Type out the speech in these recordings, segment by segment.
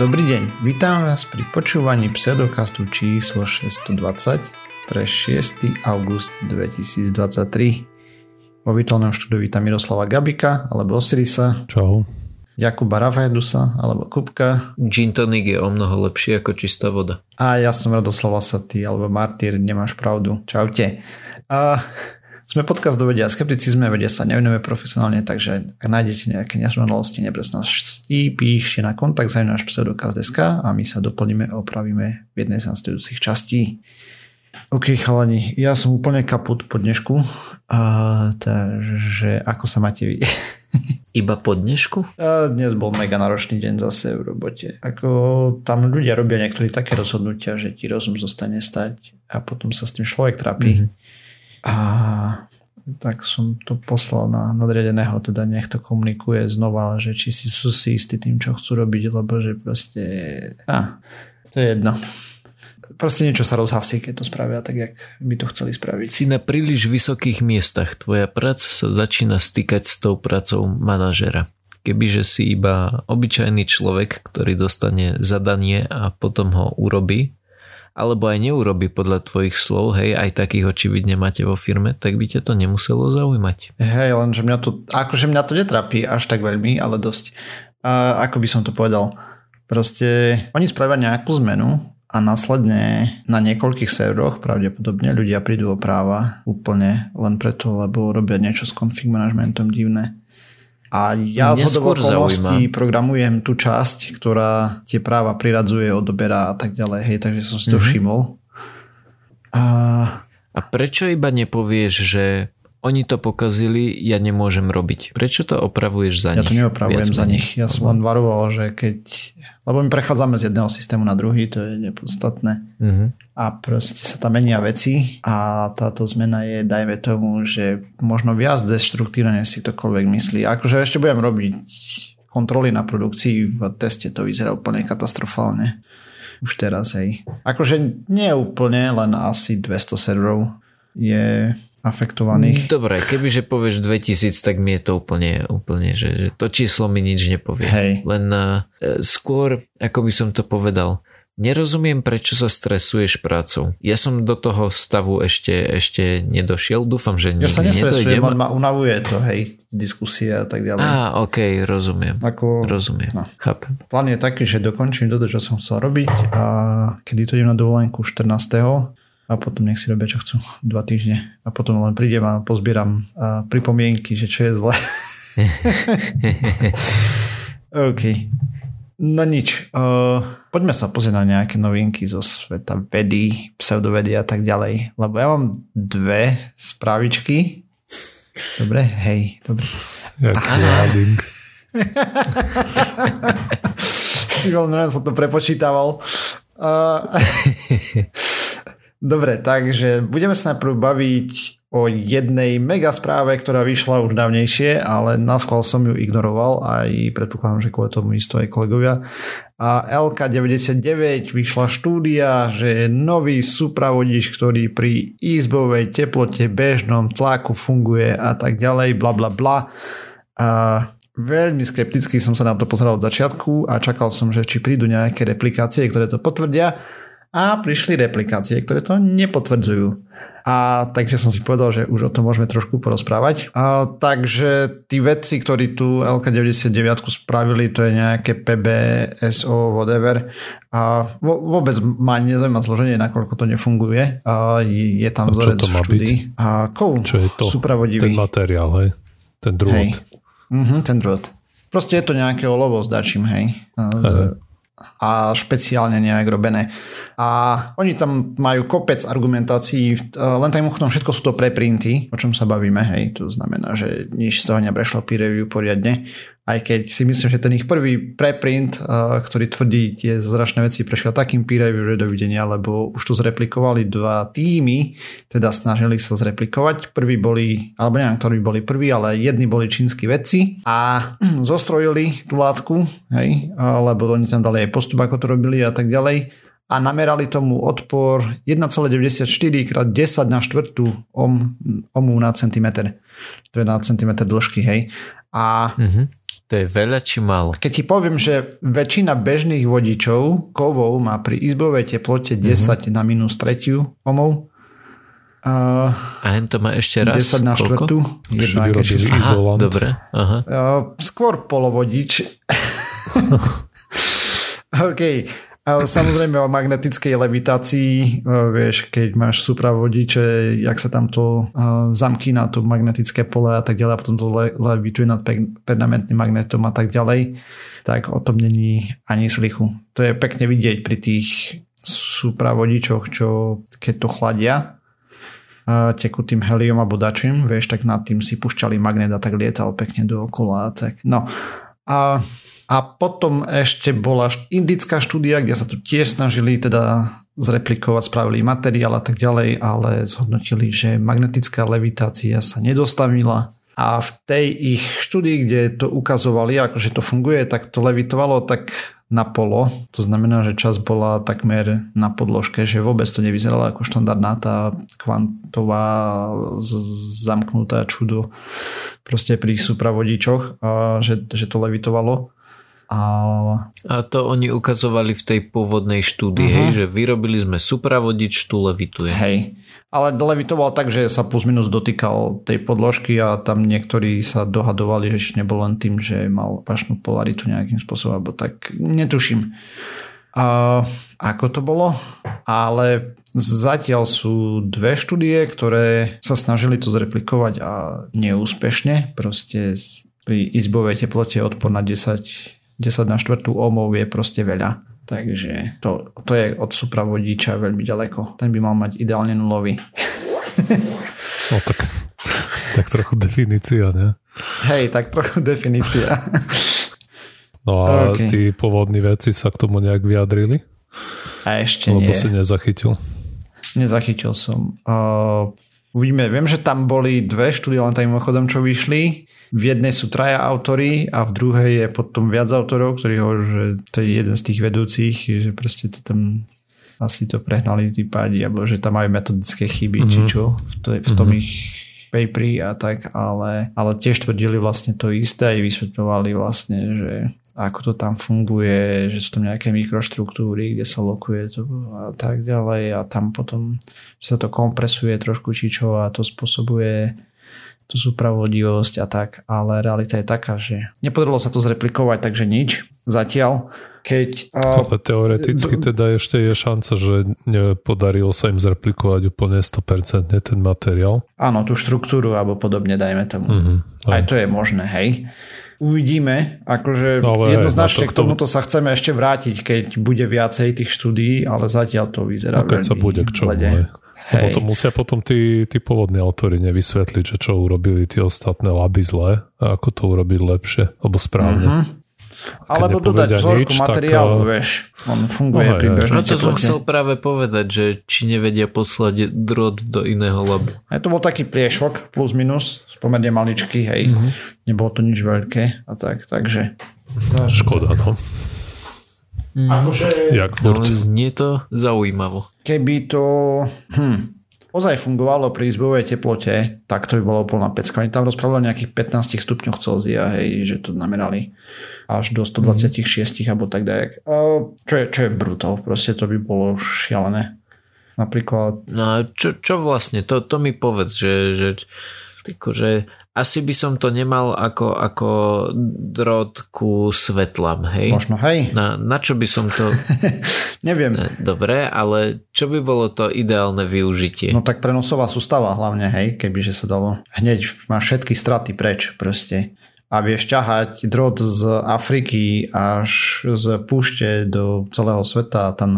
Dobrý deň, vítam vás pri počúvaní pseudokastu číslo 620 pre 6. august 2023. Vo virtuálnom štúdiu vítam Miroslava Gabika alebo Osirisa. Čau. Jakuba Rafaedusa alebo Kupka. Gin tonic je o mnoho lepšie ako čistá voda. A ja som Radoslava Saty alebo Martyr, nemáš pravdu. Čaute. A sme podcast do vedia skepticizme, vedia sa nevenujeme profesionálne, takže ak nájdete nejaké nesrovnalosti, nepresnosti, píšte na kontakt za náš pseudokaz.sk a my sa doplníme a opravíme v jednej z nasledujúcich častí. OK, chalani, ja som úplne kaput po dnešku, a, takže ako sa máte vy? Iba po dnešku? A dnes bol mega náročný deň zase v robote. Ako tam ľudia robia niektorí také rozhodnutia, že ti rozum zostane stať a potom sa s tým človek trápi. Mm-hmm a tak som to poslal na nadriadeného, teda nech to komunikuje znova, že či si sú si istí tým, čo chcú robiť, lebo že proste... A, to je jedno. Proste niečo sa rozhasí, keď to spravia tak, jak by to chceli spraviť. Si na príliš vysokých miestach. Tvoja práca sa začína stýkať s tou prácou manažera. Kebyže si iba obyčajný človek, ktorý dostane zadanie a potom ho urobí, alebo aj neurobi podľa tvojich slov, hej, aj takých očividne máte vo firme, tak by ťa to nemuselo zaujímať. Hej, lenže mňa to, akože mňa to netrapí až tak veľmi, ale dosť. A ako by som to povedal? Proste oni spravia nejakú zmenu a následne na niekoľkých serveroch pravdepodobne ľudia prídu o práva úplne len preto, lebo robia niečo s config managementom divné. A ja z okolností programujem tú časť, ktorá tie práva priradzuje, odoberá a tak ďalej. Hej, takže som si to mm-hmm. všimol. A... a prečo iba nepovieš, že oni to pokazili, ja nemôžem robiť. Prečo to opravuješ za ja nich? Ja to neopravujem za nich. Ja som len varoval, že keď... Lebo my prechádzame z jedného systému na druhý, to je nepodstatné. Uh-huh. A proste sa tam menia veci a táto zmena je, dajme tomu, že možno viac deštruktívne, si ktokoľvek myslí. Akože ešte budem robiť kontroly na produkcii, v teste to vyzerá úplne katastrofálne. Už teraz, hej. Akože nie úplne, len asi 200 serverov je afektovaných. Dobre, kebyže povieš 2000, tak mi je to úplne, úplne že, že to číslo mi nič nepovie. Hej. Len uh, skôr, ako by som to povedal, nerozumiem, prečo sa stresuješ prácou. Ja som do toho stavu ešte, ešte nedošiel, dúfam, že nie. Ja sa nestresujem, ma, ma unavuje to, hej, diskusie a tak ďalej. Á, ok, rozumiem. Ako, rozumiem, no. chápem. Plán je taký, že dokončím toto, čo som chcel robiť a kedy to idem na dovolenku 14 a potom nech si robia, čo chcú. Dva týždne. A potom len prídem a pozbieram a pripomienky, že čo je zle. OK. No nič. Uh, poďme sa pozrieť na nejaké novinky zo sveta vedy, pseudovedy a tak ďalej. Lebo ja mám dve správičky. Dobre? Hej, dobre. S tým som to prepočítaval. Uh, Dobre, takže budeme sa najprv baviť o jednej mega správe, ktorá vyšla už dávnejšie, ale naskôr som ju ignoroval aj predpokladám, že kvôli tomu isto aj kolegovia. A LK99 vyšla štúdia, že je nový supravodič, ktorý pri izbovej teplote, bežnom tlaku funguje a tak ďalej, bla bla bla. A veľmi skepticky som sa na to pozeral od začiatku a čakal som, že či prídu nejaké replikácie, ktoré to potvrdia a prišli replikácie, ktoré to nepotvrdzujú. A takže som si povedal, že už o tom môžeme trošku porozprávať. A, takže tí vedci, ktorí tu LK99 spravili, to je nejaké PBSO, whatever. A vo, vôbec ma nezaujíma zloženie, nakoľko to nefunguje. A je tam vzorec štúdy. A kou, čo je to? Supravodivý. Ten materiál, hej? Ten drôt. Hej. Mhm, ten drôt. Proste je to nejaké olovo s dačím, hej. Z, a špeciálne nejak robené. A oni tam majú kopec argumentácií, len tak mimochodom všetko sú to preprinty, o čom sa bavíme, hej, to znamená, že nič z toho neprešlo peer review poriadne, aj keď si myslím, že ten ich prvý preprint, ktorý tvrdí tie zračné veci, prešiel takým peer review, dovidenia, lebo už tu zreplikovali dva týmy, teda snažili sa zreplikovať. Prvý boli, alebo neviem, ktorí boli prví, ale jedni boli čínsky vedci a zostrojili tú látku, hej, lebo oni tam dali aj postup, ako to robili a tak ďalej a namerali tomu odpor 1,94 x 10 na štvrtú ohm, ohmu na centimetr. To je na centimetr dĺžky, hej. A mm-hmm. To je veľa či málo? Keď ti poviem, že väčšina bežných vodičov kovov má pri izbovej teplote 10 mm-hmm. na minus tretiu omov. Uh, a hen to má ešte raz? 10 na štvrtú. Aha, dobre. Aha. Uh, skôr polovodič. OK. Samozrejme o magnetickej levitácii, e, vieš, keď máš supravodiče, jak sa tam to e, zamkína to magnetické pole a tak ďalej, a potom to le, levituje nad permanentným magnetom a tak ďalej, tak o tom není ani slichu. To je pekne vidieť pri tých supravodičoch, čo keď to chladia, e, tekutým heliom alebo dačím, vieš, tak nad tým si pušťali magnet a tak lietal pekne dookola a tak. No a a potom ešte bola indická štúdia, kde sa tu tiež snažili teda zreplikovať, spravili materiál a tak ďalej, ale zhodnotili, že magnetická levitácia sa nedostavila a v tej ich štúdii, kde to ukazovali, akože to funguje, tak to levitovalo tak na polo. To znamená, že čas bola takmer na podložke, že vôbec to nevyzeralo ako štandardná tá kvantová zamknutá čudo proste pri supravodičoch, že, že to levitovalo. A... a to oni ukazovali v tej pôvodnej štúdii, uh-huh. hej, že vyrobili sme supravodič, tu levituje. Hej, ale levitoval tak, že sa plus minus dotýkal tej podložky a tam niektorí sa dohadovali, že nebol len tým, že mal pašnú polaritu nejakým spôsobom, alebo tak netuším. A ako to bolo, ale zatiaľ sú dve štúdie, ktoré sa snažili to zreplikovať a neúspešne. Proste pri izbovej teplote odpor na 10 10 na štvrtú ohmov je proste veľa. Takže to, to je od supravodiča veľmi ďaleko. Ten by mal mať ideálne nulový. No tak, tak trochu definícia, ne? Hej, tak trochu definícia. No a okay. tí pôvodní veci sa k tomu nejak vyjadrili? A ešte Lebo nie. si nezachytil. Nezachytil som. Uh, uvidíme, viem, že tam boli dve štúdie, len tam mimochodom, čo vyšli v jednej sú traja autory a v druhej je potom viac autorov, ktorí hovorí, že to je jeden z tých vedúcich, že proste to tam asi to prehnali tí pádi, alebo že tam majú metodické chyby, mm-hmm. či mhm. čo v, to, v tom mm-hmm. ich paperi a tak, ale, ale tiež tvrdili vlastne to isté aj vysvetľovali vlastne, že ako to tam funguje, že sú tam nejaké mikroštruktúry, kde sa lokuje to a tak ďalej a tam potom sa to kompresuje trošku či čo a to spôsobuje tú súpravodivosť a tak, ale realita je taká, že nepodarilo sa to zreplikovať, takže nič zatiaľ. Keď, uh, ale teoreticky d- teda ešte je šanca, že nepodarilo sa im zreplikovať úplne 100% ten materiál. Áno, tú štruktúru alebo podobne, dajme tomu. Mm-hmm, aj. aj to je možné, hej. Uvidíme, akože ale jednoznačne to, k tomuto sa chceme ešte vrátiť, keď bude viacej tých štúdií, ale zatiaľ to vyzerá no, keď sa bude k čomu, Hej. Lebo to musia potom tí, tí pôvodní autory nevysvetliť, že čo urobili tie ostatné laby zle a ako to urobiť lepšie, alebo správne. Mm-hmm. Alebo dodať vzorku materiálu, tak, vieš, on funguje no, pri bežnej No to som chcel práve povedať, že či nevedia poslať drôt do iného labu. A to bol taký priešok, plus minus, spomerne maličký, hej. Mm-hmm. Nebolo to nič veľké a tak, takže... Škoda, no. Mm. Akože... Jak no, znie to zaujímavo. Keby to... Hm, ozaj fungovalo pri izbovej teplote, tak to by bolo plná pecka. Oni tam rozprávali o nejakých 15 stupňoch Celzia, hej, že to namerali až do 126 mm. alebo tak dajak. Čo je, čo je brutál, proste to by bolo šialené. Napríklad... No a čo, čo vlastne, to, to mi povedz, že, že, že asi by som to nemal ako, ako drôt ku svetlám, hej? Možno, hej. Na, na čo by som to... Neviem. Dobre, ale čo by bolo to ideálne využitie? No tak prenosová sústava hlavne, hej, kebyže sa dalo. Hneď máš všetky straty preč proste a vieš ťahať drôt z Afriky až z púšte do celého sveta a tam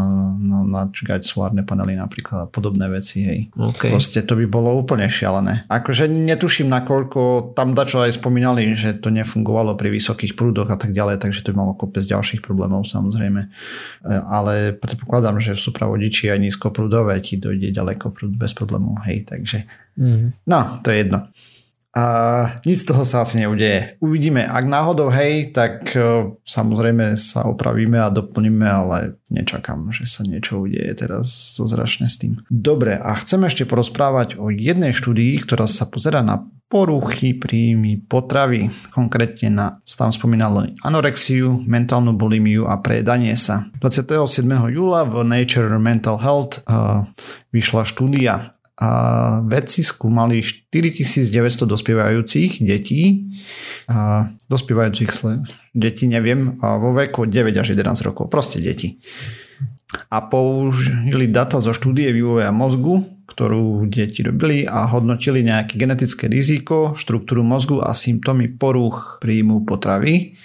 načgať solárne panely napríklad a podobné veci, hej. Okay. Proste to by bolo úplne šialené. Akože netuším, nakoľko tam dačo aj spomínali, že to nefungovalo pri vysokých prúdoch a tak ďalej, takže to by malo kopec ďalších problémov samozrejme. E, ale predpokladám, že v supravodiči aj nízkoprúdové ti dojde ďaleko prúd bez problémov, hej, takže mm. no, to je jedno a nic z toho sa asi neudeje. Uvidíme, ak náhodou hej, tak uh, samozrejme sa opravíme a doplníme, ale nečakám, že sa niečo udeje teraz zračne s tým. Dobre, a chcem ešte porozprávať o jednej štúdii, ktorá sa pozera na poruchy príjmy potravy. Konkrétne na, tam spomínali anorexiu, mentálnu bulimiu a prejedanie sa. 27. júla v Nature Mental Health uh, vyšla štúdia a vedci skúmali 4900 dospievajúcich detí, a dospievajúcich detí neviem, a vo veku 9 až 11 rokov, proste deti. A použili data zo štúdie vývoja mozgu, ktorú deti robili a hodnotili nejaké genetické riziko, štruktúru mozgu a symptómy porúch príjmu potravy.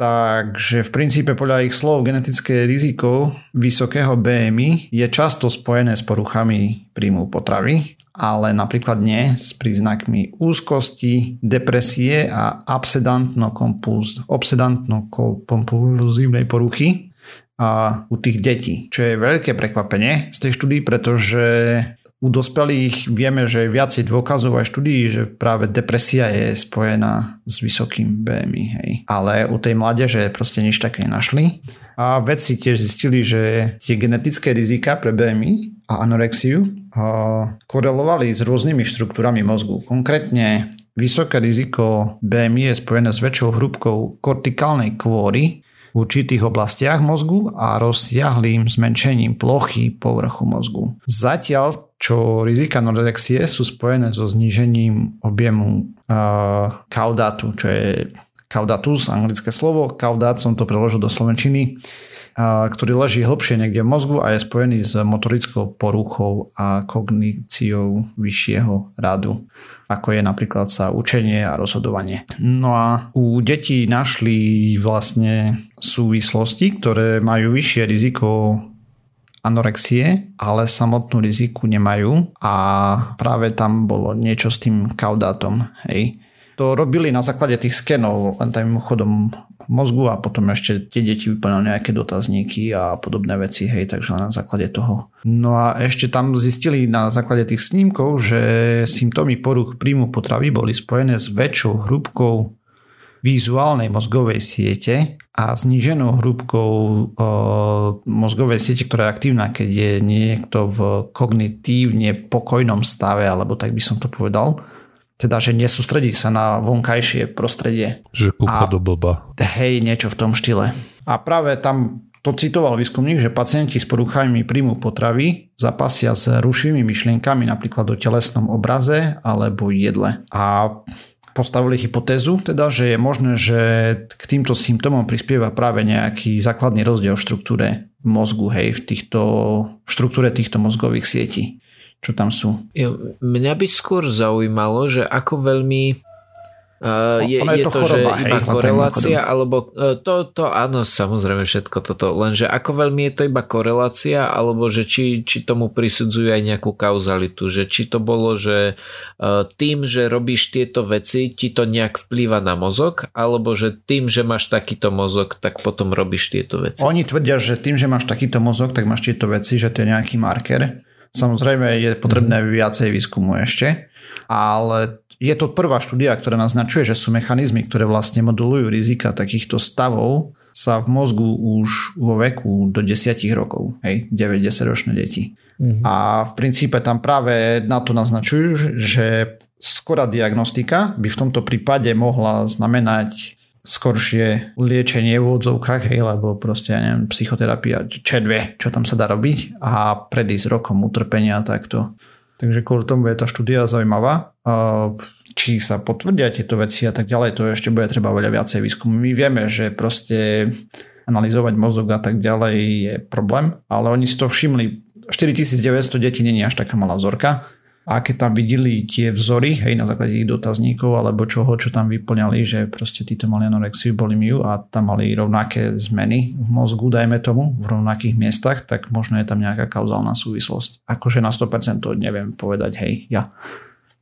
Takže v princípe podľa ich slov genetické riziko vysokého BMI je často spojené s poruchami príjmu potravy, ale napríklad nie s príznakmi úzkosti, depresie a obsedantno-kompulzívnej poruchy a u tých detí, čo je veľké prekvapenie z tej štúdii, pretože u dospelých vieme, že je viacej dôkazov aj štúdií, že práve depresia je spojená s vysokým BMI. Hej. Ale u tej mládeže proste nič také nenašli. A vedci tiež zistili, že tie genetické rizika pre BMI a anorexiu korelovali s rôznymi štruktúrami mozgu. Konkrétne vysoké riziko BMI je spojené s väčšou hrúbkou kortikálnej kôry určitých oblastiach mozgu a rozsiahlým zmenšením plochy povrchu mozgu. Zatiaľ čo rizika anorexie sú spojené so znížením objemu uh, kaudátu, čo je kaudatus, anglické slovo. Kaudát som to preložil do slovenčiny, uh, ktorý leží hlbšie niekde v mozgu a je spojený s motorickou poruchou a kogníciou vyššieho radu ako je napríklad sa učenie a rozhodovanie. No a u detí našli vlastne súvislosti, ktoré majú vyššie riziko anorexie, ale samotnú riziku nemajú a práve tam bolo niečo s tým kaudátom. Hej. To robili na základe tých skenov, len tým chodom mozgu a potom ešte tie deti vyplňali nejaké dotazníky a podobné veci, hej, takže na základe toho. No a ešte tam zistili na základe tých snímkov, že symptómy poruch príjmu potravy boli spojené s väčšou hrúbkou vizuálnej mozgovej siete a zníženou hrúbkou e, mozgovej siete, ktorá je aktívna, keď je niekto v kognitívne pokojnom stave, alebo tak by som to povedal. Teda, že nesústredí sa na vonkajšie prostredie. Že kúpa do blba. Hej, niečo v tom štýle. A práve tam to citoval výskumník, že pacienti s poruchami príjmu potravy zapasia s rušivými myšlienkami napríklad o telesnom obraze alebo jedle. A postavili hypotézu, teda, že je možné, že k týmto symptómom prispieva práve nejaký základný rozdiel v štruktúre mozgu, hej, v, týchto, v štruktúre týchto mozgových sietí, čo tam sú. Mňa by skôr zaujímalo, že ako veľmi Uh, je, je, je to, choroba, že iba hej, korelácia, alebo uh, to, to áno, samozrejme všetko toto, lenže ako veľmi je to iba korelácia, alebo že či, či tomu prisudzujú aj nejakú kauzalitu, že či to bolo, že uh, tým, že robíš tieto veci, ti to nejak vplýva na mozog, alebo že tým, že máš takýto mozog, tak potom robíš tieto veci. Oni tvrdia, že tým, že máš takýto mozog, tak máš tieto veci, že to je nejaký marker. Samozrejme je potrebné viacej výskumu ešte, ale je to prvá štúdia, ktorá naznačuje, že sú mechanizmy, ktoré vlastne modulujú rizika takýchto stavov sa v mozgu už vo veku do 10 rokov, hej, 9-10 ročné deti. Mm-hmm. A v princípe tam práve na to naznačujú, že skorá diagnostika by v tomto prípade mohla znamenať skoršie liečenie v odzovkách, hej, lebo proste, ja neviem, psychoterapia, čedve, čo tam sa dá robiť a predísť rokom utrpenia takto. Takže kvôli tomu je tá štúdia zaujímavá. Či sa potvrdia tieto veci a tak ďalej, to ešte bude treba veľa viacej výskumu. My vieme, že proste analyzovať mozog a tak ďalej je problém, ale oni si to všimli. 4900 detí není až taká malá vzorka a keď tam videli tie vzory, hej, na základe ich dotazníkov alebo čoho, čo tam vyplňali, že proste títo mali anorexiu, miu a tam mali rovnaké zmeny v mozgu, dajme tomu, v rovnakých miestach, tak možno je tam nejaká kauzálna súvislosť. Akože na 100% to neviem povedať, hej, ja.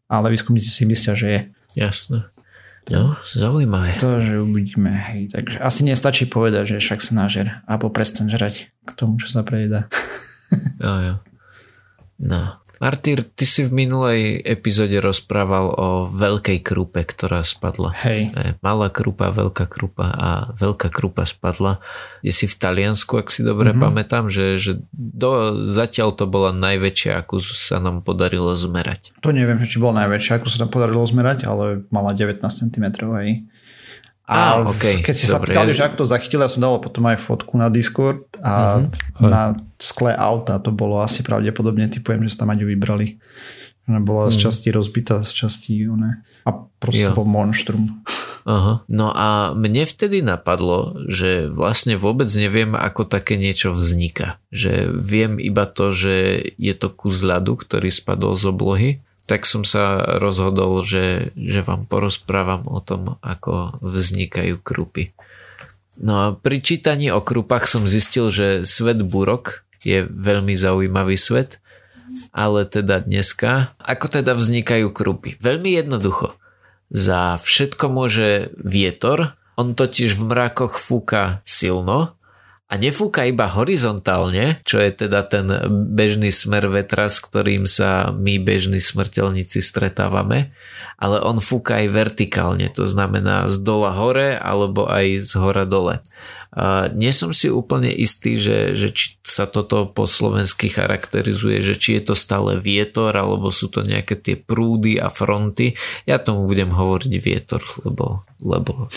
Ale výskumníci si myslia, že je. Jasné. No, zaujímavé. To, že uvidíme, hej. Takže asi nestačí povedať, že však sa nažer a prestaň žrať k tomu, čo sa prejedá. jo, jo. No. Martyr, ty si v minulej epizóde rozprával o veľkej krupe, ktorá spadla. Hej. Malá krupa, veľká krupa a veľká krupa spadla. Je si v Taliansku, ak si dobre mm-hmm. pamätám, že, že do, zatiaľ to bola najväčšia, akú sa nám podarilo zmerať. To neviem, či bola najväčšia, ako sa nám podarilo zmerať, ale mala 19 cm. Hej. A ah, okay. keď si Dobre. sa pýtali, že ako to zachytili, ja som dal potom aj fotku na Discord a uh-huh. na skle auta to bolo asi pravdepodobne, typujem, že sa tam aj vybrali. Ona bola uh-huh. z mhm. časti rozbitá, z časti one. A proste jo. bol monštrum. Aha. No a mne vtedy napadlo, že vlastne vôbec neviem, ako také niečo vzniká. Že viem iba to, že je to kus ľadu, ktorý spadol z oblohy tak som sa rozhodol, že, že vám porozprávam o tom, ako vznikajú krupy. No a pri čítaní o krupách som zistil, že svet burok je veľmi zaujímavý svet, ale teda dneska, ako teda vznikajú krupy? Veľmi jednoducho. Za všetko môže vietor, on totiž v mrakoch fúka silno a nefúka iba horizontálne, čo je teda ten bežný smer vetra, s ktorým sa my bežní smrteľníci stretávame, ale on fúka aj vertikálne, to znamená z dola hore alebo aj z hora dole. Nie som si úplne istý, že, že či sa toto po slovensky charakterizuje, že či je to stále vietor, alebo sú to nejaké tie prúdy a fronty. Ja tomu budem hovoriť vietor, lebo, lebo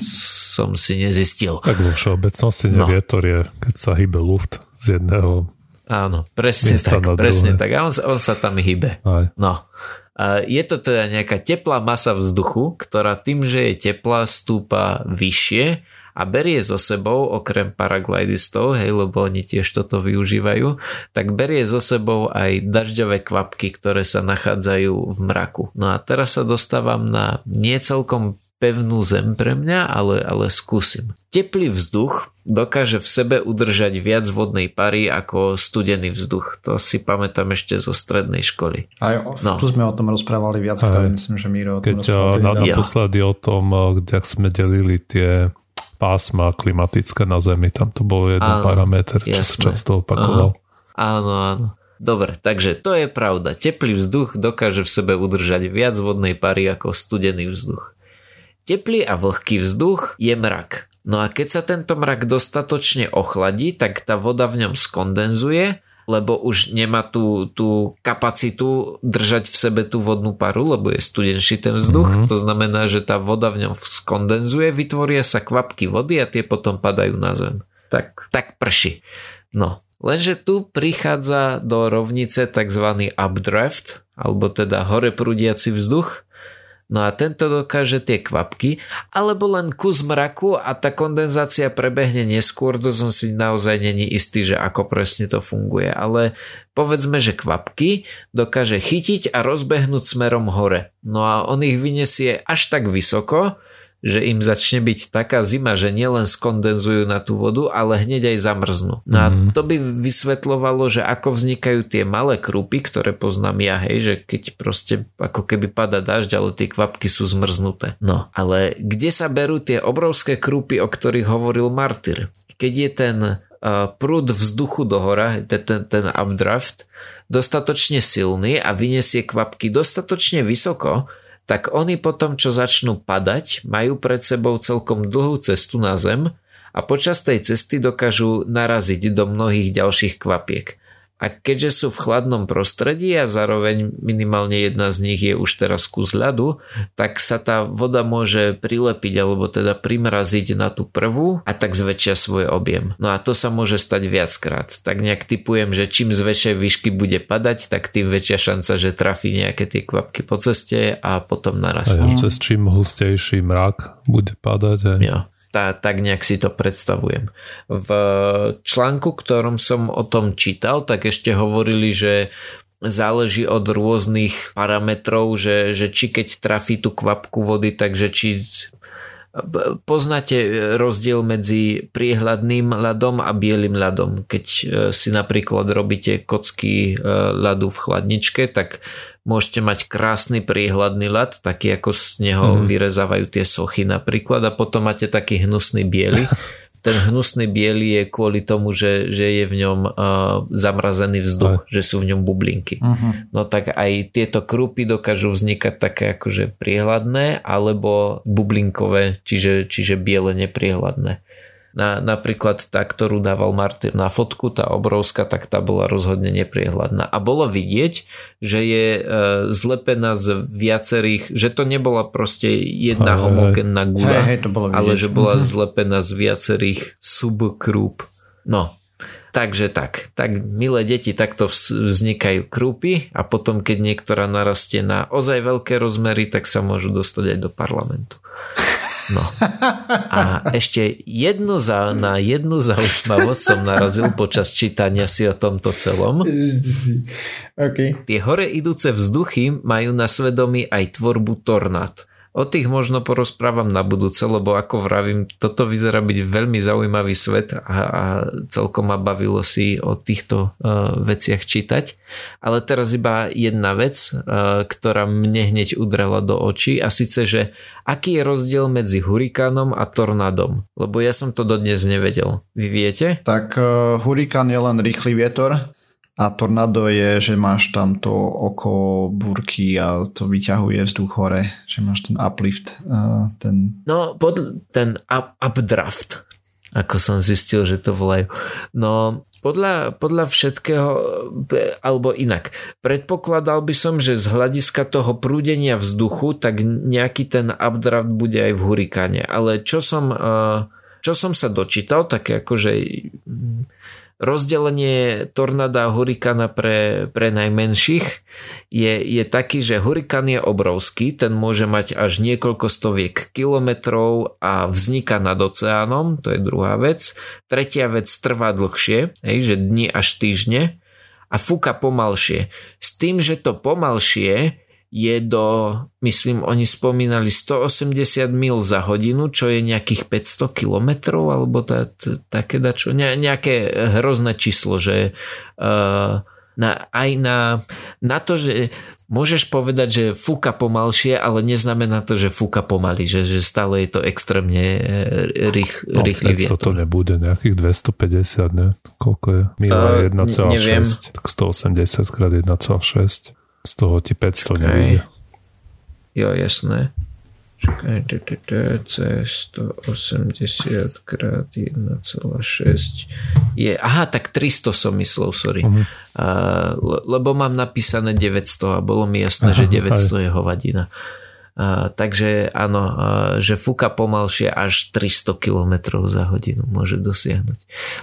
som si nezistil. Tak vo všeobecnosti no. vietor je, keď sa hýbe luft z jedného Áno, presne tak, presne tak. A on, on sa tam hýbe. Aj. No. Je to teda nejaká teplá masa vzduchu, ktorá tým, že je teplá, stúpa vyššie a berie so sebou, okrem paraglidistov, hej, lebo oni tiež toto využívajú, tak berie so sebou aj dažďové kvapky, ktoré sa nachádzajú v mraku. No a teraz sa dostávam na niecelkom pevnú zem pre mňa, ale, ale skúsim. Teplý vzduch dokáže v sebe udržať viac vodnej pary ako studený vzduch. To si pamätám ešte zo strednej školy. Aj no. tu sme o tom rozprávali viac, myslím, že Miro o tom Keď naposledy o tom, kde sme delili tie pásma klimatické na Zemi. Tam to bol jeden áno, parameter, čo sa často opakoval. Áno, áno. Dobre, takže to je pravda. Teplý vzduch dokáže v sebe udržať viac vodnej pary ako studený vzduch. Teplý a vlhký vzduch je mrak. No a keď sa tento mrak dostatočne ochladí, tak tá voda v ňom skondenzuje lebo už nemá tú, tú kapacitu držať v sebe tú vodnú paru, lebo je studenší ten vzduch. Mm-hmm. To znamená, že tá voda v ňom skondenzuje, vytvoria sa kvapky vody a tie potom padajú na zem. Tak, tak prší. No, lenže tu prichádza do rovnice tzv. updraft, alebo teda hore prúdiaci vzduch, No a tento dokáže tie kvapky, alebo len kus mraku a tá kondenzácia prebehne neskôr, to som si naozaj není istý, že ako presne to funguje, ale povedzme, že kvapky dokáže chytiť a rozbehnúť smerom hore. No a on ich vyniesie až tak vysoko, že im začne byť taká zima, že nielen skondenzujú na tú vodu, ale hneď aj zamrznú. No a mhm. to by vysvetlovalo, že ako vznikajú tie malé krúpy, ktoré poznám ja, hej, že keď proste ako keby pada dažď, ale tie kvapky sú zmrznuté. No, ale kde sa berú tie obrovské krúpy, o ktorých hovoril Martyr? Keď je ten uh, prúd vzduchu do hora, ten, ten, ten updraft, dostatočne silný a vyniesie kvapky dostatočne vysoko, tak oni potom, čo začnú padať, majú pred sebou celkom dlhú cestu na zem a počas tej cesty dokážu naraziť do mnohých ďalších kvapiek. A keďže sú v chladnom prostredí a zároveň minimálne jedna z nich je už teraz kus ľadu, tak sa tá voda môže prilepiť alebo teda primraziť na tú prvú a tak zväčšia svoj objem. No a to sa môže stať viackrát. Tak nejak typujem, že čím z väčšej výšky bude padať, tak tým väčšia šanca, že trafí nejaké tie kvapky po ceste a potom narastie. A cez čím hustejší mrak bude padať. Aj. Jo tá, tak nejak si to predstavujem. V článku, ktorom som o tom čítal, tak ešte hovorili, že záleží od rôznych parametrov, že, že či keď trafí tú kvapku vody, takže či poznáte rozdiel medzi priehľadným ľadom a bielým ľadom. Keď e, si napríklad robíte kocky e, ľadu v chladničke, tak môžete mať krásny priehľadný ľad, taký ako z neho mm. vyrezávajú tie sochy napríklad a potom máte taký hnusný biely. ten hnusný biely je kvôli tomu, že, že je v ňom uh, zamrazený vzduch, Aj. že sú v ňom bublinky. Uh-huh. No tak aj tieto krúpy dokážu vznikať také akože priehľadné alebo bublinkové, čiže, čiže biele nepriehľadné. Na, napríklad tá, ktorú dával Martyr na fotku, tá obrovská, tak tá bola rozhodne nepriehľadná. A bolo vidieť, že je e, zlepená z viacerých, že to nebola proste jedna homogénna gula, hej, hej, ale že bola mm-hmm. zlepená z viacerých subkrúp. No, Takže tak, tak milé deti, takto vznikajú krúpy a potom, keď niektorá narastie na ozaj veľké rozmery, tak sa môžu dostať aj do parlamentu. No. A ešte jednu za, na jednu zaujímavosť som narazil počas čítania si o tomto celom. Okay. Tie hore idúce vzduchy majú na svedomí aj tvorbu tornád. O tých možno porozprávam na budúce, lebo ako vravím, toto vyzerá byť veľmi zaujímavý svet a, a celkom ma bavilo si o týchto uh, veciach čítať. Ale teraz iba jedna vec, uh, ktorá mne hneď udrela do očí a síce, že aký je rozdiel medzi hurikánom a tornádom? Lebo ja som to dodnes nevedel. Vy viete? Tak uh, hurikán je len rýchly vietor a tornádo je, že máš tam to oko búrky a to vyťahuje vzduch hore, že máš ten uplift. Ten... No, pod, ten up, updraft, ako som zistil, že to volajú. No, podľa, podľa všetkého, alebo inak, predpokladal by som, že z hľadiska toho prúdenia vzduchu, tak nejaký ten updraft bude aj v hurikáne. Ale čo som, čo som sa dočítal, také akože rozdelenie tornáda a hurikána pre, pre najmenších je, je taký, že hurikán je obrovský, ten môže mať až niekoľko stoviek kilometrov a vzniká nad oceánom, to je druhá vec. Tretia vec trvá dlhšie, hej, že dni až týždne a fúka pomalšie. S tým, že to pomalšie je do, myslím, oni spomínali 180 mil za hodinu, čo je nejakých 500 kilometrov, alebo tá, tá, také dačo, ne, nejaké hrozné číslo, že uh, na, aj na, na to, že môžeš povedať, že fúka pomalšie, ale neznamená to, že fúka pomaly, že, že stále je to extrémne e, rych, no, rýchly vietor. to nebude, nejakých 250, ne? Koľko je? Mila uh, 1,6, tak 180 krát 1,6. Z toho ti 500 okay. nevíde. Jo, jasné. Čakaj, C 180 krát 1,6 je, aha, tak 300 som myslel, sorry. Uh-huh. Uh, lebo mám napísané 900 a bolo mi jasné, aha, že 900 aj. je hovadina. Takže áno, že fúka pomalšie až 300 km za hodinu môže dosiahnuť.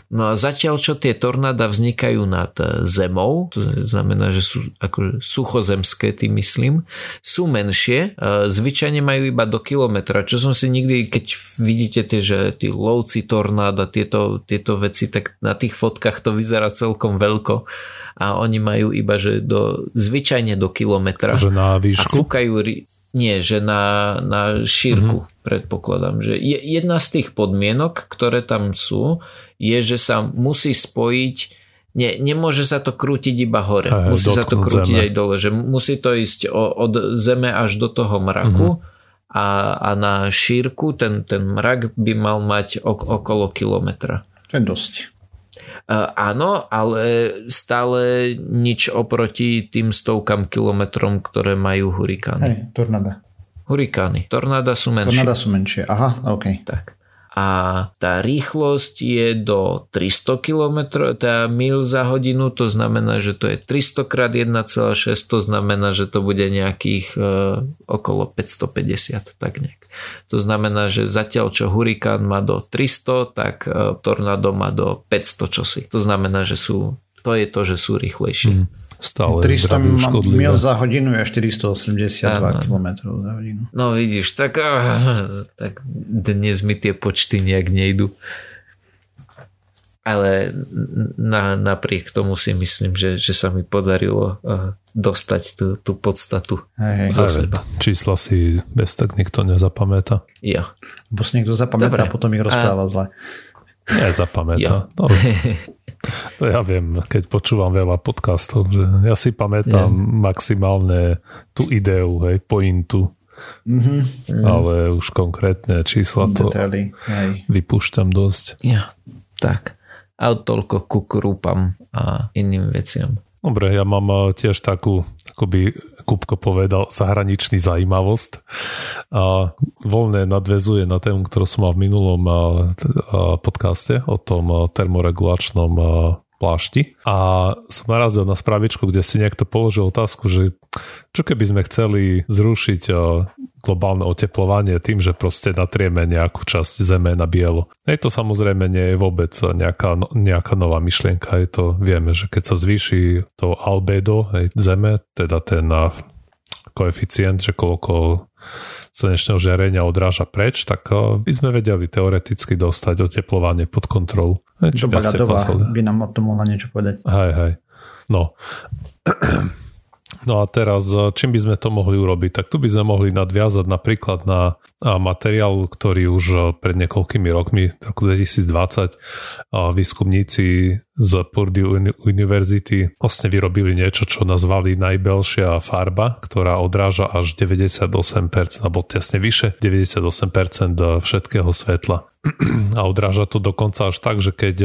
No a zatiaľ, čo tie tornáda vznikajú nad e, zemou, to znamená, že sú ako suchozemské, tým myslím, sú menšie, e, zvyčajne majú iba do kilometra, čo som si nikdy, keď vidíte tie, že tí lovci tornáda, tieto, tieto veci, tak na tých fotkách to vyzerá celkom veľko a oni majú iba, že do, zvyčajne do kilometra. Že na výšku? A fúkajú nie, že na, na šírku mm-hmm. predpokladám. Že je, jedna z tých podmienok, ktoré tam sú, je, že sa musí spojiť nie, nemôže sa to krútiť iba hore. Aj, musí sa to krútiť zeme. aj dole. Že musí to ísť o, od zeme až do toho mraku mm-hmm. a, a na šírku ten, ten mrak by mal mať ok, okolo kilometra. To je dosť. Áno, ale stále nič oproti tým stovkám kilometrom, ktoré majú hurikány. Hej, tornáda. Hurikány. Tornáda sú menšie. Tornáda sú menšie, aha, ok. Tak a tá rýchlosť je do 300 km, teda mil za hodinu, to znamená, že to je 300 krát 1,6, to znamená, že to bude nejakých e, okolo 550, tak nejak. To znamená, že zatiaľ čo hurikán má do 300, tak e, tornádo má do 500 čosi. To znamená, že sú, to je to, že sú rýchlejšie. Mm stále 300 mil za hodinu je 482 km za hodinu. No vidíš, tak, tak dnes mi tie počty nejak nejdu. Ale na, napriek tomu si myslím, že, že sa mi podarilo dostať tú, tú podstatu hej, hej. seba. Čísla si bez tak nikto nezapamätá. Ja. Bo si niekto zapamätá Dobre. a potom ich rozpráva a... zle. Nezapamätá. Ja. No, To ja viem, keď počúvam veľa podcastov, že ja si pamätám yeah. maximálne tú ideu, hej, pointu mm-hmm. ale už konkrétne čísla to Detaily, vypúšťam dosť. Ja, tak. A toľko ku krúpam a iným veciam. Dobre, ja mám eh, tiež takú, ako by Kupko povedal, zahraničný zaujímavosť. A voľne nadvezuje na tému, ktorú som mal v minulom podcaste o tom termoregulačnom plášti a som narazil na spravičku, kde si niekto položil otázku, že čo keby sme chceli zrušiť globálne oteplovanie tým, že proste natrieme nejakú časť Zeme na bielo. Hej, to samozrejme nie je vôbec nejaká, nejaká nová myšlienka. Je to, vieme, že keď sa zvýši to albedo hej, Zeme, teda ten koeficient, že koľko slnečného žiarenia odráža preč, tak by sme vedeli teoreticky dostať oteplovanie pod kontrolu. Čo ľadová by nám o tom mohla niečo povedať. Hej, hej. No. No a teraz, čím by sme to mohli urobiť? Tak tu by sme mohli nadviazať napríklad na materiál, ktorý už pred niekoľkými rokmi, v roku 2020, výskumníci z Purdue University vlastne vyrobili niečo, čo nazvali najbelšia farba, ktorá odráža až 98%, alebo tesne vyše 98% všetkého svetla. A odráža to dokonca až tak, že keď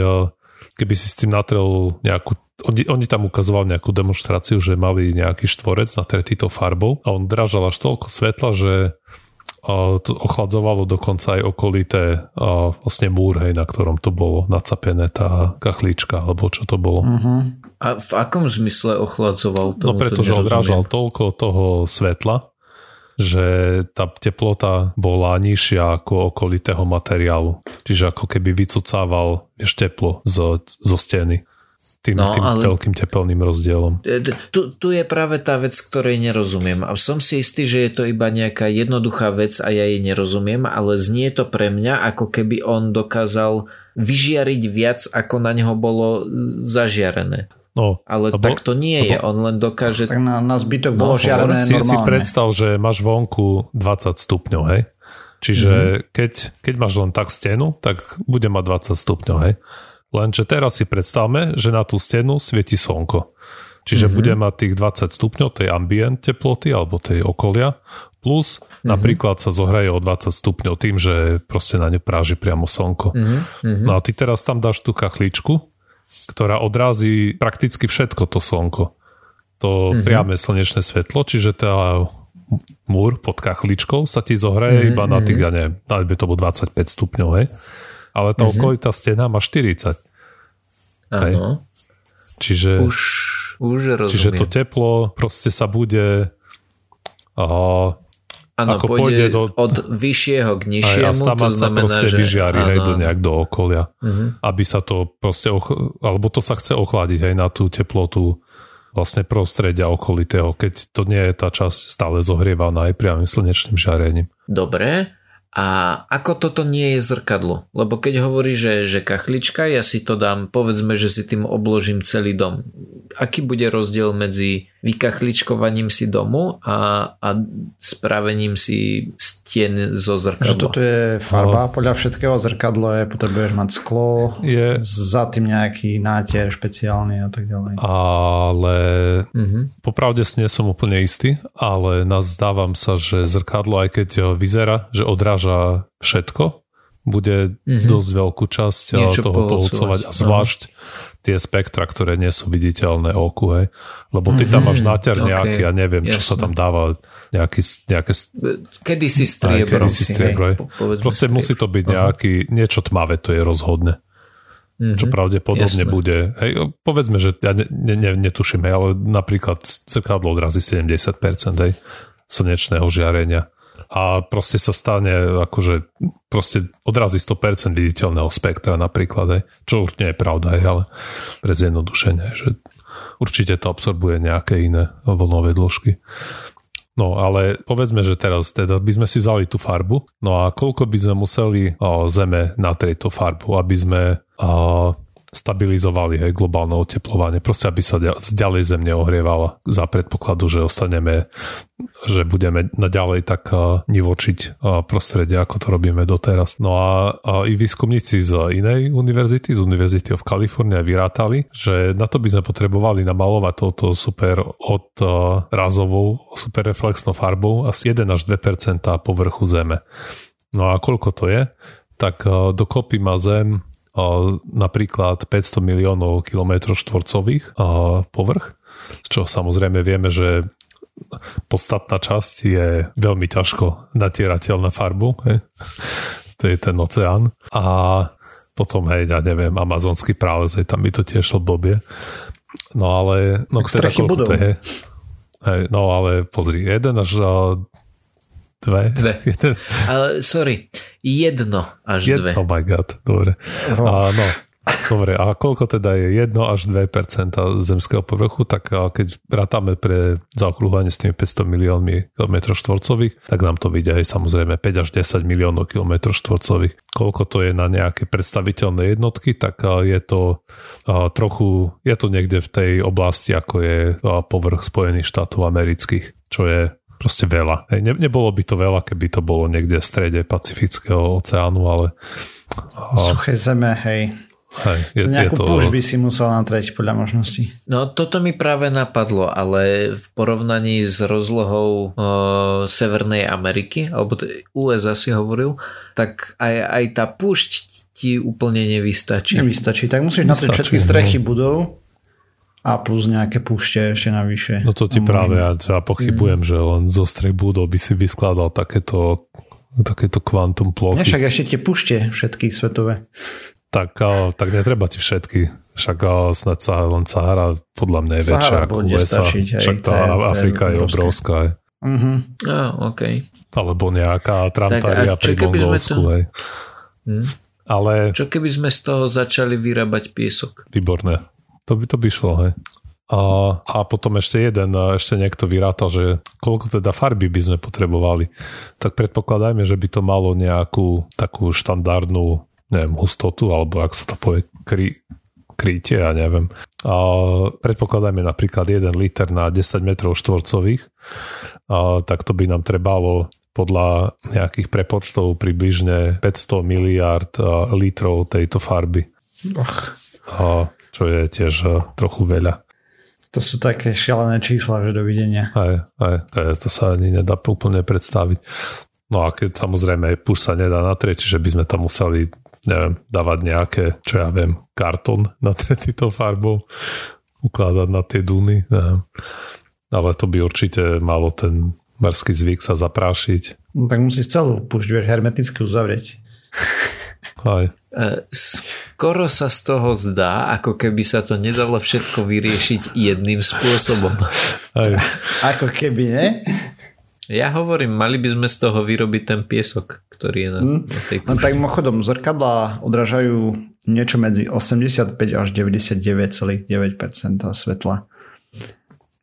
keby si s tým natrel nejakú oni, oni tam ukazovali nejakú demonstráciu, že mali nejaký štvorec na tou farbou a on dražal až toľko svetla, že to ochladzovalo dokonca aj okolité vlastne múr, hej, na ktorom to bolo nacapené tá kachlička, alebo čo to bolo. Uh-huh. A v akom zmysle ochladzoval to? No pretože odrážal toľko toho svetla, že tá teplota bola nižšia ako okolitého materiálu. Čiže ako keby vycucával vieš, teplo zo, zo steny tým, no, tým ale... veľkým tepelným rozdielom. Tu, tu je práve tá vec, ktorej nerozumiem. A som si istý, že je to iba nejaká jednoduchá vec a ja jej nerozumiem, ale znie to pre mňa, ako keby on dokázal vyžiariť viac, ako na neho bolo zažiarené. No, ale lebo, tak to nie lebo, je, on len dokáže... Tak na, na zbytok bolo no, žiarené si, normálne. Si predstav, že máš vonku 20 stupňov, hej? Čiže mm-hmm. keď, keď máš len tak stenu, tak bude mať 20 stupňov, hej? Lenže teraz si predstavme, že na tú stenu svieti slnko. Čiže mm-hmm. bude mať tých 20 stupňov tej ambient teploty alebo tej okolia, plus mm-hmm. napríklad sa zohraje o 20 stupňov tým, že proste na ňu práži priamo slnko. Mm-hmm. No a ty teraz tam dáš tú kachličku, ktorá odrazí prakticky všetko to slnko. To mm-hmm. priame slnečné svetlo, čiže tá múr pod kachličkou sa ti zohraje mm-hmm. iba na tých, ja neviem, to bolo 25 stupňov, hej ale tá mm-hmm. okolitá stena má 40. Áno. Čiže, už, už rozumiem. čiže to teplo proste sa bude uh, Áno, ako pôjde, pôjde do, od vyššieho k nižšiemu, a to znamená, sa že... vyžiari hej, do nejak do okolia, uh-huh. aby sa to proste, och- alebo to sa chce ochladiť aj na tú teplotu vlastne prostredia okolitého, keď to nie je tá časť stále zohrievaná aj priamým slnečným žiarením. Dobre, a ako toto nie je zrkadlo? Lebo keď hovorí, že, že kachlička, ja si to dám, povedzme, že si tým obložím celý dom. Aký bude rozdiel medzi vykachličkovaním si domu a, a spravením si stien zo zrkadla? Že toto je farba, no. podľa všetkého zrkadlo je, potrebuješ mať sklo, je... za tým nejaký nátier špeciálny a tak ďalej. Ale mm-hmm. popravde si nie som úplne istý, ale nazdávam sa, že zrkadlo, aj keď vyzerá, že odráža všetko, bude mm-hmm. dosť veľkú časť Niečo toho pohľcovať a zvlášť no. tie spektra, ktoré nie sú viditeľné oku, hej. Lebo ty mm-hmm. tam máš mhm. náťar nejaký, okay. ja neviem, Jasne. čo sa tam dáva, nejaký, nejaké... Kedy si striebro. Kedy si striebro. Proste musí to byť nejaký, niečo tmavé, to je rozhodné. Mm-hmm. Čo pravdepodobne Jasne. bude. Hej, povedzme, že ja ne, ne, netuším, hej, ale napríklad zrkadlo odrazí 70% hej, slnečného žiarenia a proste sa stane akože proste odrazí 100% viditeľného spektra napríklad, aj, čo už nie je pravda, aj, ale pre zjednodušenie, že určite to absorbuje nejaké iné vlnové dĺžky. No ale povedzme, že teraz teda by sme si vzali tú farbu, no a koľko by sme museli o, zeme na tejto farbu, aby sme o, stabilizovali hej, globálne oteplovanie, proste aby sa ďalej zem neohrievala za predpokladu, že ostaneme, že budeme naďalej tak nivočiť prostredie, ako to robíme doteraz. No a, a i výskumníci z inej univerzity, z Univerzity of California vyrátali, že na to by sme potrebovali namalovať touto super od razovou, super reflexnou farbou asi 1 až 2% povrchu Zeme. No a koľko to je? Tak dokopy má Zem napríklad 500 miliónov kilometrov štvorcových povrch, čo samozrejme vieme, že podstatná časť je veľmi ťažko natierateľná farbu. Hej. To je ten oceán. A potom, hej, ja neviem, amazonský prales, hej, tam by to tiež šlo blbie. No ale... No, teda, budov. To je, hej, no ale pozri, jeden až Dve? Dve. Ale sorry, jedno až Jed, dve. Oh my god, dobre. Oh. A, no, dobre, a koľko teda je 1 až 2% zemského povrchu, tak keď rátame pre zaokrúhanie s tými 500 miliónmi km štvorcových, tak nám to vyjde aj samozrejme 5 až 10 miliónov km štvorcových. Koľko to je na nejaké predstaviteľné jednotky, tak je to trochu, je to niekde v tej oblasti, ako je povrch Spojených štátov amerických, čo je proste veľa. Hej, ne, nebolo by to veľa, keby to bolo niekde v strede Pacifického oceánu, ale... Suché zeme, hej. Hej, je, Nejakú je to... púšť by si musel natrieť podľa možností. No toto mi práve napadlo, ale v porovnaní s rozlohou o, Severnej Ameriky, alebo USA si hovoril, tak aj, aj tá púšť ti úplne nevystačí. Nevystačí, tak musíš natrieť všetky strechy no. budov a plus nejaké púšte ešte navyše. No to ti práve, ja, ja pochybujem, mm. že len zo strech budov by si vyskladal takéto, takéto kvantum plochy. Však ešte tie púšte všetky svetové. Tak, tak netreba ti všetky. Však snad sa len Sahara podľa mňa je väčšia ako USA. Stačiť, hej, však tá je, Afrika je, je obrovská. Uh-huh. Oh, okay. Alebo nejaká Trantaria pri Mongolsku. To... Hm? Ale... Čo keby sme z toho začali vyrábať piesok? Výborné. To by to by šlo, hej. A, a potom ešte jeden, ešte niekto vyrátal, že koľko teda farby by sme potrebovali. Tak predpokladajme, že by to malo nejakú takú štandardnú neviem, hustotu, alebo ak sa to povie, kry, krytie, ja neviem. A predpokladajme napríklad 1 liter na 10 metrov štvorcových, a tak to by nám trebalo podľa nejakých prepočtov približne 500 miliard litrov tejto farby. A čo je tiež eh, trochu veľa. To sú také šialené čísla, že dovidenia. Aj, aj, to, je, to sa ani nedá úplne predstaviť. No a keď samozrejme puš sa nedá natrieť, čiže by sme tam museli neviem, dávať nejaké, čo ja viem, kartón na týto farbou, ukladať na tie duny. Neviem. Ale to by určite malo ten morský zvyk sa zaprášiť. No tak musíš celú pušť hermeticky uzavrieť. Aj. E, skoro sa z toho zdá, ako keby sa to nedalo všetko vyriešiť jedným spôsobom. Aj. Ako keby, ne? Ja hovorím, mali by sme z toho vyrobiť ten piesok, ktorý je na, hmm. na tej pušti. No tak mochodom, zrkadla odrážajú niečo medzi 85 až 99,9% svetla.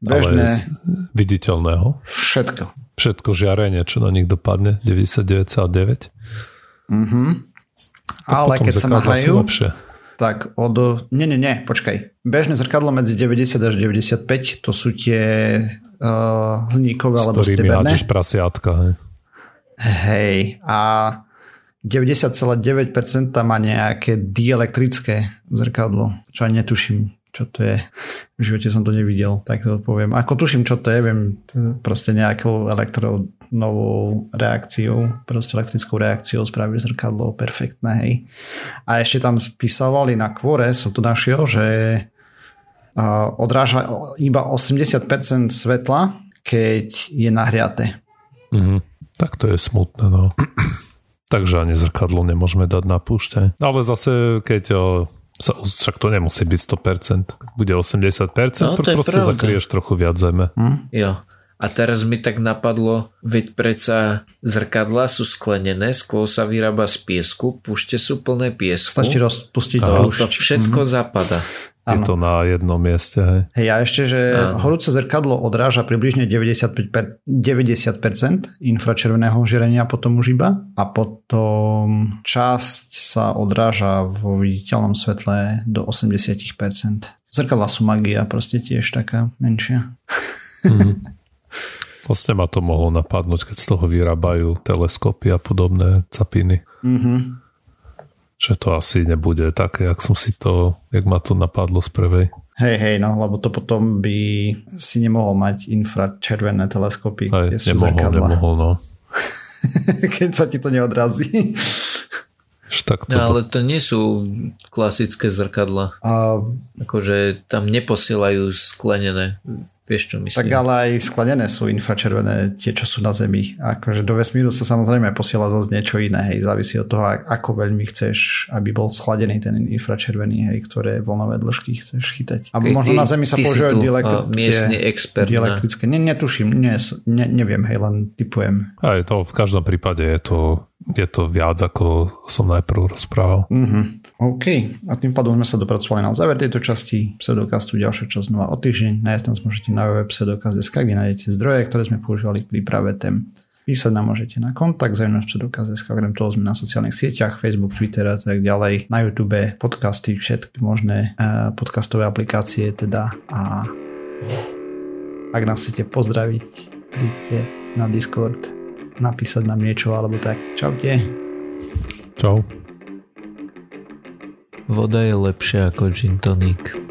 Bežné. Ale viditeľného? Všetko. Všetko žiarenie, čo na nich dopadne? 99,9? Mhm. Ale keď sa nahrajú, tak od... Nie, nie, nie, počkaj. Bežné zrkadlo medzi 90 až 95, to sú tie uh, hliníkové alebo strieberné. S prasiatka, hej. Hej, a 90,9% má nejaké dielektrické zrkadlo, čo aj netuším, čo to je. V živote som to nevidel, tak to poviem. Ako tuším, čo to je, viem proste nejakou elektronovou reakciou, proste elektrickou reakciou spraviť zrkadlo perfektné, hej. A ešte tam spísavali na kvore, som to našiel, že odráža iba 80% svetla, keď je nahriaté. Mm-hmm. Tak to je smutné, no. Takže ani zrkadlo nemôžeme dať na púšte. Ale zase, keď sa, však to nemusí byť 100%. Bude 80%, no, pr- proste pravda. zakrieš trochu viac zeme. Hm? Jo. A teraz mi tak napadlo, veď predsa zrkadla sú sklenené, skôr sa vyrába z piesku, púšte sú plné piesku. Stačí rozpustiť a to všetko mm. zapada. Je to na jednom mieste. Hej. hej a ešte, že ano. horúce zrkadlo odráža približne 95 per, 90% infračerveného žiarenia potom už iba a potom časť sa odráža vo viditeľnom svetle do 80%. Zrkadla sú magia, proste tiež taká menšia. Mm. Vlastne ma to mohlo napadnúť, keď z toho vyrábajú teleskopy a podobné capiny. Mm-hmm. Že to asi nebude také, jak som si to, jak ma to napadlo z prvej. Hej, hej, no, lebo to potom by si nemohol mať infračervené teleskopy. Hej, nemohol, zrkadla. nemohol, no. keď sa ti to neodrazí. Tak toto... no, ale to nie sú klasické zrkadla. A... Akože tam neposielajú sklenené Vieš, čo myslím. Tak ale aj sklenené sú infračervené tie, čo sú na Zemi. Akože do vesmíru sa samozrejme posiela zase niečo iné. Hej. Závisí od toho, ako veľmi chceš, aby bol schladený ten infračervený, hej, ktoré vlnové dĺžky chceš chytať. A možno ty, na Zemi sa používajú dielektri- miestny expert. Dielektrické. Ne, netuším, ne, ne, neviem, hej, len typujem. Aj to v každom prípade je to, je to viac, ako som najprv rozprával. Mm-hmm. OK. A tým pádom sme sa dopracovali na záver tejto časti pseudokastu. Ďalšia časť znova o týždeň. Nájsť nás môžete na web pseudokast.sk, kde nájdete zdroje, ktoré sme používali k príprave tém. Písať nám môžete na kontakt zaujímavé pseudokaz.sk, okrem toho sme na sociálnych sieťach, Facebook, Twitter a tak ďalej, na YouTube, podcasty, všetky možné uh, podcastové aplikácie teda a ak nás chcete pozdraviť, príďte na Discord, napísať nám niečo alebo tak. Čaute. Čau. Voda je lepšia ako gin tonic.